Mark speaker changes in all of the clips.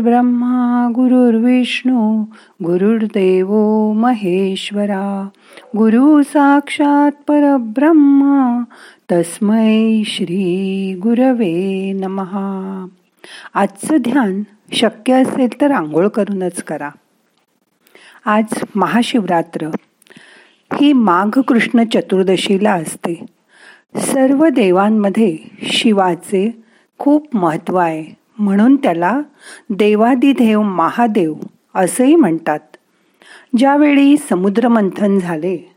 Speaker 1: ब्रह्मा गुरुर्विष्णू गुरुर्देव महेश्वरा। गुरु साक्षात परब्रह्मा तस्मै श्री गुरवे नमहा आजचं ध्यान शक्य असेल तर आंघोळ करूनच करा. आज महाशिवरात्र. ही माघ कृष्ण चतुर्दशीला असते. सर्व देवांमध्ये शिवाचे खूप महत्त्व आहे. म्हणून त्याला देवादिदेव महादेव असेही म्हणतात. ज्यावेळी समुद्रमंथन झाले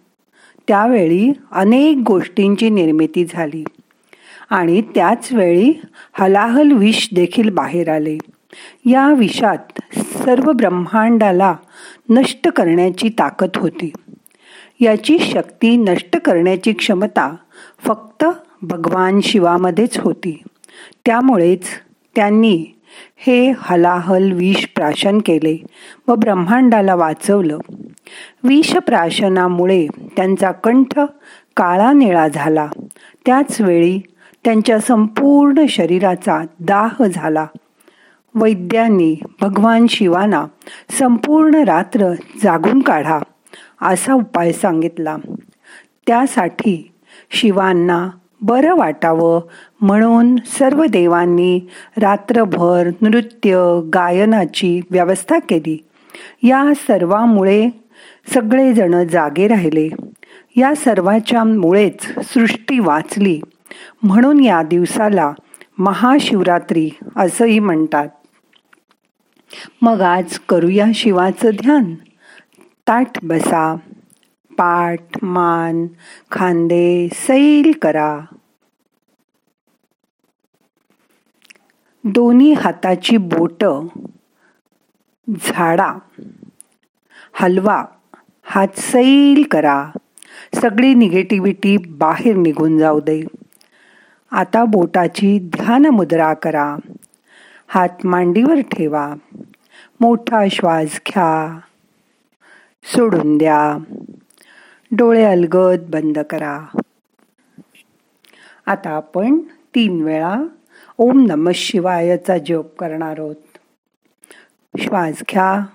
Speaker 1: त्यावेळी अनेक गोष्टींची निर्मिती झाली आणि त्याचवेळी हलाहल विष देखील बाहेर आले. या विषात सर्व ब्रह्मांडाला नष्ट करण्याची ताकद होती. याची शक्ती नष्ट करण्याची क्षमता फक्त भगवान शिवामध्येच होती. त्यामुळेच त्यांनी हे हलाहल विष प्राशन केले व ब्रह्मांडाला वाचवलं. विष प्राशनामुळे त्यांचा कंठ काळा निळा झाला. त्याच वेळी त्यांच्या संपूर्ण शरीराचा दाह झाला. वैद्यांनी भगवान शिवाना संपूर्ण रात्र जागून काढा असा उपाय सांगितला. त्यासाठी शिवांना बरं वाटावं म्हणून सर्व देवांनी रात्रभर नृत्य गायनाची व्यवस्था केली. या सर्वामुळे सगळेजण जागे राहिले. या सर्वाच्यामुळेच सृष्टी वाचली. म्हणून या दिवसाला महाशिवरात्री असंही म्हणतात. मग आज करूया शिवाचं ध्यान. ताट बसा. पाठ मान खांदे सैल करा. दोन्ही हाताची बोट झाडा हलवा हात सैल करा. सगळी निगेटिव्हिटी बाहेर निघून जाऊ दे. आता बोटाची ध्यान मुद्रा करा. हात मांडीवर ठेवा. मोठा श्वास घ्या. सोडून द्या. डोळे अलगद बंद करा. आता आपण तीन वेळा ओम नम शिवायचा जप करणार आहोत. श्वास घ्या.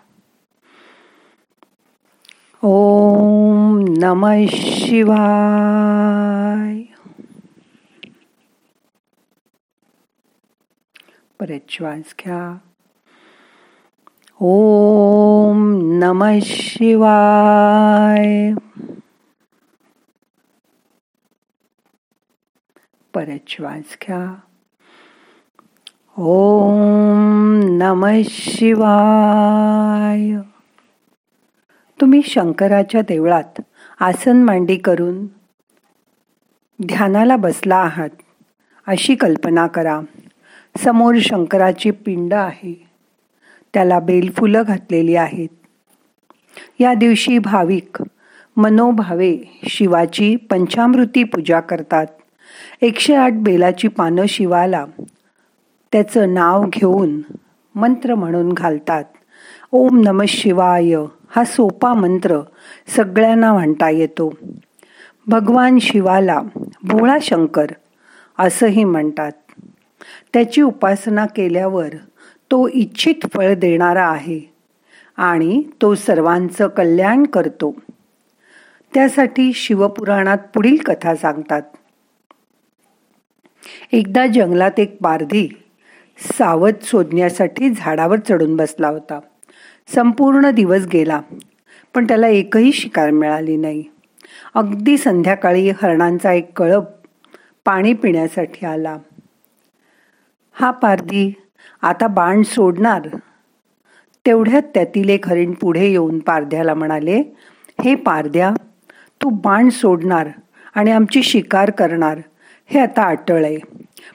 Speaker 1: ओम नम शिवाय. परत श्वास घ्या. ओम नम शिवाय. परत श्वास घ्या ओम नम शिवाय। तुम्ही शंकराच्या देवळात आसन मांडी करून ध्यानाला बसला आहात अशी कल्पना करा. समोर शंकराची पिंड आहे. त्याला बेलफुलं घातलेली आहेत. या दिवशी भाविक मनोभावे शिवाची पंचामृती पूजा करतात. एकशे आठ बेलाची पानं शिवाला. त्याचं नाव घेऊन मंत्र म्हणून घालतात. ओम नम शिवाय हा सोपा मंत्र सगळ्यांना म्हणता येतो. भगवान शिवाला भोळा शंकर असंही म्हणतात. त्याची उपासना केल्यावर तो इच्छित फळ देणारा आहे आणि तो सर्वांचं कल्याण करतो. त्यासाठी शिवपुराणात पुढील कथा सांगतात. एकदा जंगलात एक पारधी सावध शोधण्यासाठी झाडावर चढून बसला होता. संपूर्ण दिवस गेला पण त्याला एकही शिकार मिळाली नाही. अगदी संध्याकाळी हरणांचा एक कळप पाणी पिण्यासाठी आला. हा पारधी आता बाण सोडणार. तेवढ्यात त्यातील एक हरिण पुढे येऊन पारध्याला म्हणाले हे पारध्या तू बाण सोडणार आणि आमची शिकार करणार. हे आता अटळ आहे.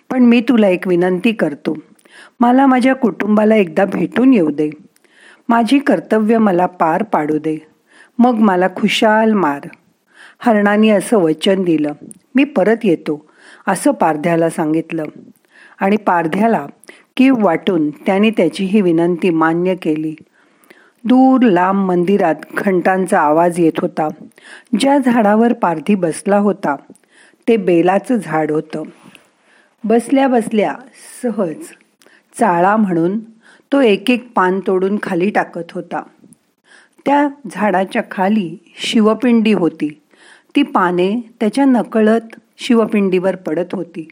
Speaker 1: पण मी तुला एक विनंती करतो. मला माझ्या कुटुंबाला एकदा भेटून येऊ दे. माझी कर्तव्य मला पार पाडू दे. मग मला खुशाल मार. हरणाने असं वचन दिलं. मी परत येतो असं पारध्याला सांगितलं. आणि पारध्याला कीव वाटून त्याने त्याची ही विनंती मान्य केली. दूर लांब मंदिरात घंटांचा आवाज येत होता. ज्या झाडावर पारधी बसला होता ते बेलाचं झाड होतं. बसल्या बसल्या सहज चाळा म्हणून तो एक एक पान तोडून खाली टाकत होता. त्या झाडाच्या खाली शिवपिंडी होती. ती पाने त्याच्या नकळत शिवपिंडीवर पडत होती.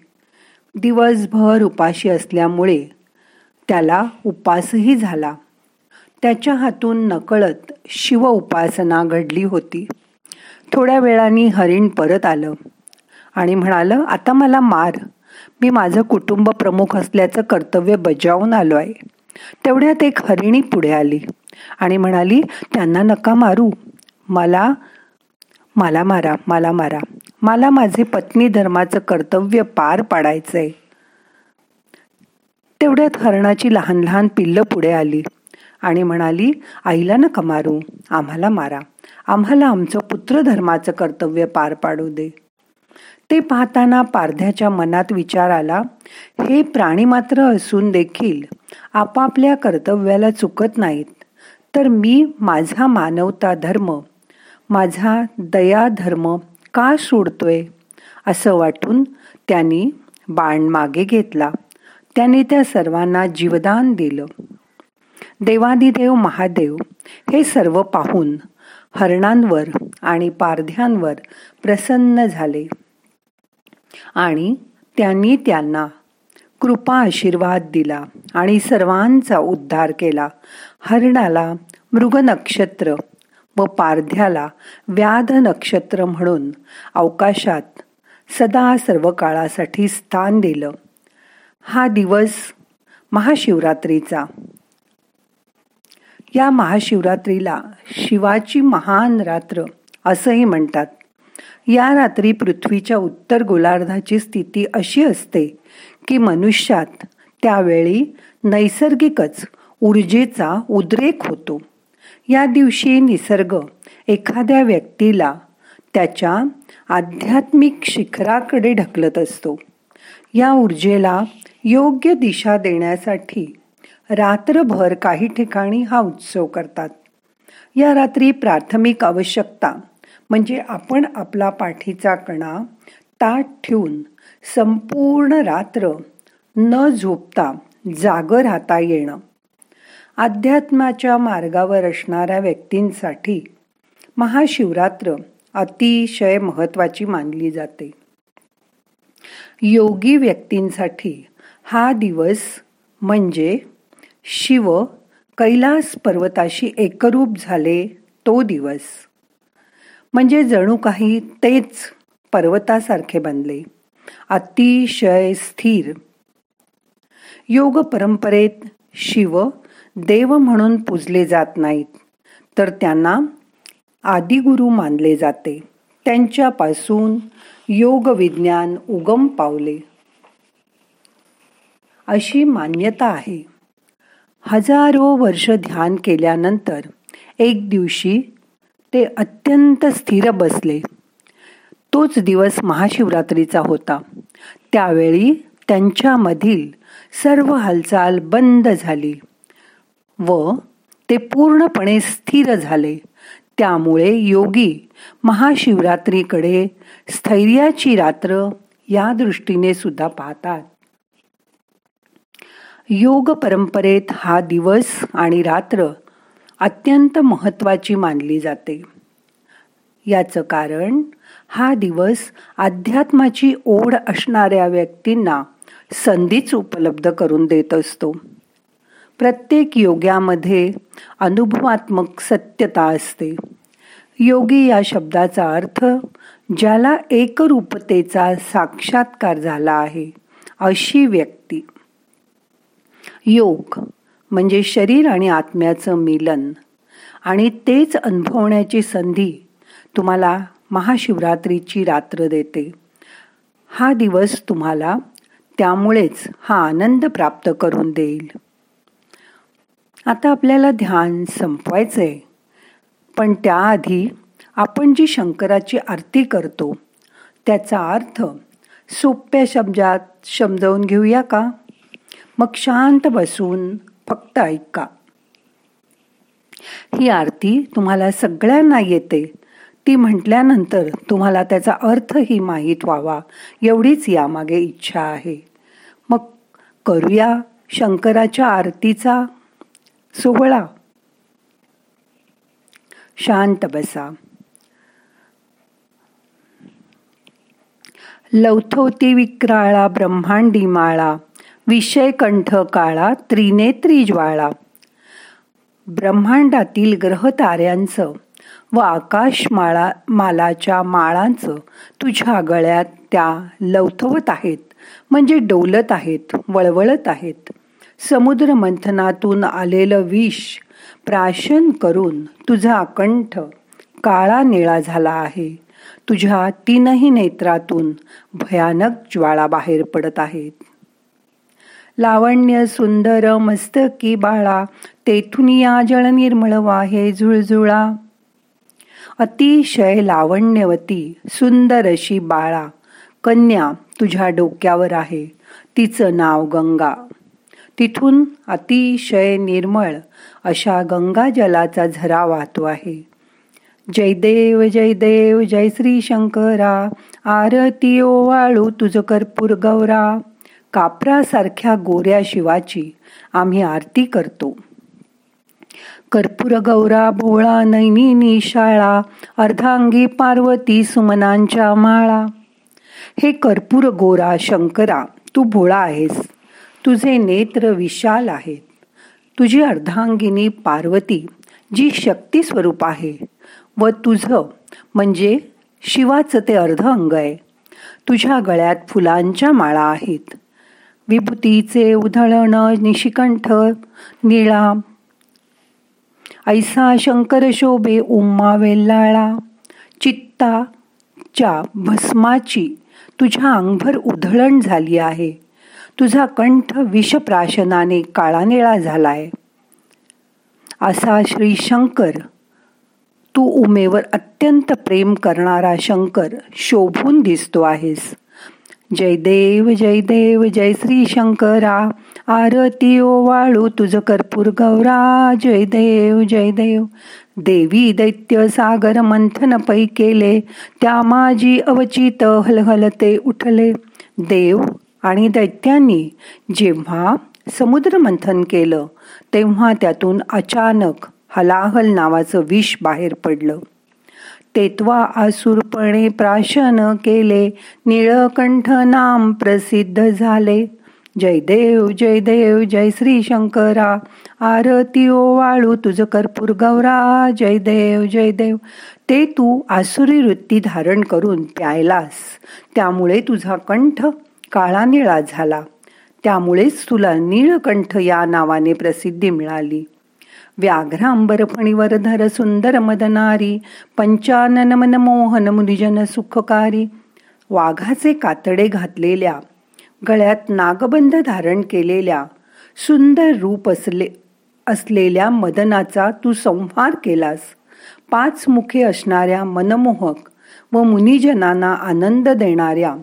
Speaker 1: दिवसभर उपाशी असल्यामुळे त्याला उपासही झाला. त्याच्या हातून नकळत शिव उपासना घडली होती. थोड्या वेळाने हरिण परत आलं. आणि म्हणालं आता मला मार. मी माझं कुटुंब प्रमुख असल्याचं कर्तव्य बजावून आलो आहे. तेवढ्यात एक हरिणी पुढे आली आणि म्हणाली त्यांना नका मारू. मला मला मारा मला मारा. मला माझे पत्नी धर्माचं कर्तव्य पार पाडायचंय. तेवढ्यात हरणाची लहान लहान पिल्लं पुढे आली आणि म्हणाली आईला नका मारू. आम्हाला मारा. आम्हाला आमचं पुत्रधर्माचं कर्तव्य पार पाडू दे. ते पाहताना पारध्याच्या मनात विचार आला हे प्राणी मात्र असून देखील आपापल्या कर्तव्याला चुकत नाहीत. तर मी माझा मानवता धर्म माझा दया धर्म का सोडतोय? असं वाटून त्यांनी बाण मागे घेतला. त्याने त्या सर्वांना जीवदान दिलं. देवादिदेव महादेव हे सर्व पाहून हरणांवर आणि पारध्यांवर प्रसन्न झाले. आणि त्यांनी त्यांना कृपा आशीर्वाद दिला आणि सर्वांचा उद्धार केला. हरणाला मृग नक्षत्र व पारध्याला व्याध नक्षत्र म्हणून अवकाशात सदा सर्व काळासाठी स्थान दिलं. हा दिवस महाशिवरात्रीचा. या महाशिवरात्रीला शिवाची महान रात्र असंही म्हणतात. या रात्री पृथ्वीच्या उत्तर गोलार्धाची स्थिती अशी असते की मनुष्यात त्यावेळी नैसर्गिकच ऊर्जेचा उद्रेक होतो. या दिवशी निसर्ग एखाद्या व्यक्तीला त्याच्या आध्यात्मिक शिखराकडे ढकलत असतो. या ऊर्जेला योग्य दिशा देण्यासाठी रात्रभर काही ठिकाणी हा उत्सव करतात. या रात्री प्राथमिक आवश्यकता म्हणजे आपण आपला पाठीचा कणा ताट ठेवून संपूर्ण रात्र न झोपता जाग राहता येणं. अध्यात्माच्या मार्गावर असणाऱ्या व्यक्तींसाठी महाशिवरात्र अतिशय महत्वाची मानली जाते. योगी व्यक्तींसाठी हा दिवस म्हणजे शिव कैलास पर्वताशी एकरूप झाले तो दिवस. म्हणजे जणू काही तेच पर्वतासारखे बनले. अतिशय स्थिर. योग परंपरेत शिव देव म्हणून पूजले जात नाहीत तर त्यांना आदिगुरु मानले जाते. त्यांच्यापासून योग विज्ञान उगम पावले. अशी मान्यता आहे. हजारो वर्ष ध्यान केल्यानंतर एक दिवशी ते अत्यंत स्थिर बसले. तोच दिवस महाशिवरात्रीचा होता. त्यावेळी त्यांच्यामधील सर्व हालचाल बंद झाली व ते पूर्णपणे स्थिर झाले. त्यामुळे योगी महाशिवरात्रीकडे स्थैर्याची रात्र या दृष्टीने सुद्धा पाहतात. योग परंपरेत हा दिवस आणि रात्र अत्यंत महत्त्वाची मानली जाते. याचं कारण हा दिवस अध्यात्माची ओढ असणाऱ्या व्यक्तींना संधीच उपलब्ध करून देत असतो. प्रत्येक योग्यामध्ये अनुभवात्मक सत्यता असते. योगी या शब्दाचा अर्थ ज्याला एकरूपतेचा साक्षात्कार झाला आहे अशी व्यक्ती. योग म्हणजे शरीर आणि आत्म्याचं मिलन. आणि तेच अनुभवण्याची संधी तुम्हाला महाशिवरात्रीची रात्र देते. हा दिवस तुम्हाला त्यामुळेच हा आनंद प्राप्त करून देईल. आता आपल्याला ध्यान संपवायचं आहे पण त्याआधी आपण जी शंकराची आरती करतो त्याचा अर्थ सोप्या शब्दात समजावून घेऊया का? मग शांत बसून फक्त ऐका. ही आरती तुम्हाला सगळ्यांना येते. ती म्हटल्यानंतर तुम्हाला त्याचा अर्थही माहीत व्हावा एवढीच यामागे इच्छा आहे. मग करूया शंकराच्या आरतीचा सोहळा. शांत बसा. लवथवती विक्राळा ब्रह्मांडी माळा विषय कंठ काळा त्रिनेत्री ज्वाळा ब्रह्मांडातील ग्रह ताऱ्यांचं व आकाशमाळा मालाच्या माळांचं तुझ्या गळ्यात त्या लवथवत आहेत. म्हणजे डोलत आहेत वळवळत आहेत. समुद्र मंथनातून आलेलं विष प्राशन करून तुझा कंठ काळा निळा झाला आहे. तुझ्या तीनही नेत्रातून भयानक ज्वाळा बाहेर पडत आहेत. लावण्य सुंदर मस्तकी बाळा तेथून या जळ निर्मळ वाहे झुळझुळा. अतिशय लावण्यवती सुंदर अशी बाळा कन्या तुझ्या डोक्यावर आहे तिचं नाव गंगा. तिथून अतिशय निर्मळ अशा गंगा जलाचा झरा वाहतो आहे. जयदेव जयदेव जय श्री शंकरा आरती ओवाळू तुझं कर्पूर गौरा. कापरासारख्या गोऱ्या शिवाची आम्ही आरती करतो. कर्पूर गौरा भोळा नैनी निशाळा अर्धांगी पार्वती सुमनांच्या माळा. हे कर्पूर गोरा शंकरा तू भोळा आहेस. तुझे नेत्र विशाल आहेत. तुझी अर्धांगिनी पार्वती जी शक्ती स्वरूप आहे. व तुझं म्हणजे शिवाचं ते अर्ध अंग आहे. तुझ्या गळ्यात फुलांच्या माळा आहेत. विभूतीचे उधळण निशिकंठ निळा. ऐसा शंकर शोभे उम्मा वेल्लाळा चित्ताच्या भस्माची तुझ्या अंगभर उधळण झाली आहे. तुझा कंठ विषप्राशनाने काळानिळा झालाय. असा श्री शंकर तू उमेवर अत्यंत प्रेम करणारा शंकर शोभून दिसतो आहेस. जय देव जय देव जय श्री शंकरा. आरती ओवाळू तुझ कर्पूर गौरा. जय देव जय देव. देवी दैत्य सागर मंथन पै केले. त्या माझी अवचित हलहलते उठले. देव आणि दैत्यांनी जेव्हा समुद्र मंथन केलं तेव्हा त्यातून अचानक हलाहल नावाचं विष बाहेर पडलं. तेत्वा आसुरपणे प्राशन केले. निळकंठ नाम प्रसिद्ध झाले. जय देव जय देव जय श्री शंकरा. आरती ओवाळू तुझ कर्पूर गौरा. जय देव जय देव. ते तू आसुरी वृत्ती धारण करून प्यायलास. त्यामुळे तुझा कंठ काळा निळा झाला. त्यामुळेच तुला नीळकंठ या नावाने प्रसिद्धी मिळाली. व्याघ्रांबरफणीवर धर सुंदर मदनारी पंचानन मन मोहन मुनिजन सुखकारी. वाघाचे कातडे घातलेल्या गळ्यात नागबंध धारण केलेल्या सुंदर रूप असले असलेल्या मदनाचा तू संहार केलास. पाच मुखे असणाऱ्या मनमोहक व मुनिजनांना आनंद देणाऱ्या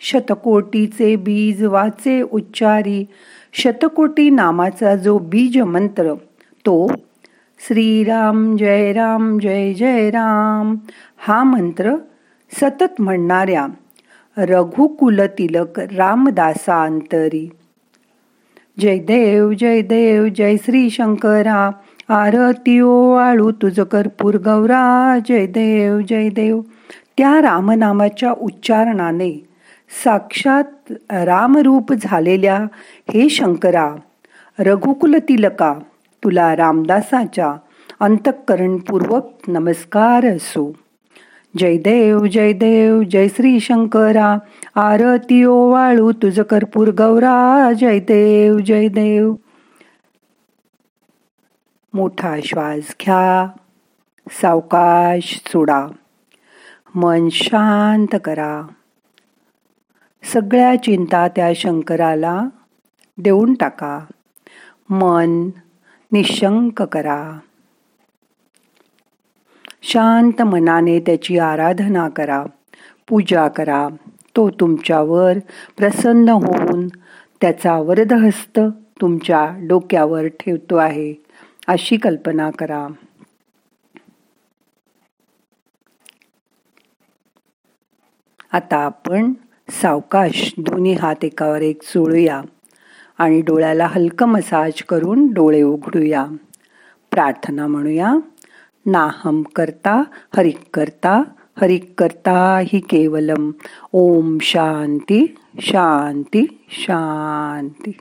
Speaker 1: शतकोटीचे बीज वाचे उच्चारी शतकोटी नामाचा जो बीज मंत्र तो श्रीराम जय राम जय जय राम हा मंत्र सतत म्हणणाऱ्या रघुकुल तिलक रामदासांतरी. जयदेव जय देव जय देव जय श्री शंकरा आरती आळू तुझ कर्पूर गौरा. जय देव जय देव. त्या रामनामाच्या उच्चारणाने साक्षात रामरूप झालेल्या हे शंकरा रघुकुल तिलका तुला रामदासाच्या अंतःकरणपूर्वक नमस्कार असो. जयदेव जयदेव जय श्री शंकरा आरती ओवाळू तुझ कर्पूर गौरा. जयदेव जयदेव मोठा श्वास घ्या. सावकाश सोडा. मन शांत करा. सगळ्या चिंता त्या शंकराला देऊन टाका. मन निशंक करा. शांत मनाने त्याची आराधना करा. पूजा करा. तो तुमच्यावर प्रसन्न होऊन त्याचा वरदहस्त तुमच्या डोक्यावर ठेवतो आहे अशी कल्पना करा. आता आपण सावकाश दोन्ही हात एकावर एक चोळूया आणि डोळ्याला हलकं मसाज करून डोळे उघडूया. प्रार्थना म्हणूया. नाहम करता हरिक करता हरिक करता ही केवलम. ओम शांती शांती शांती.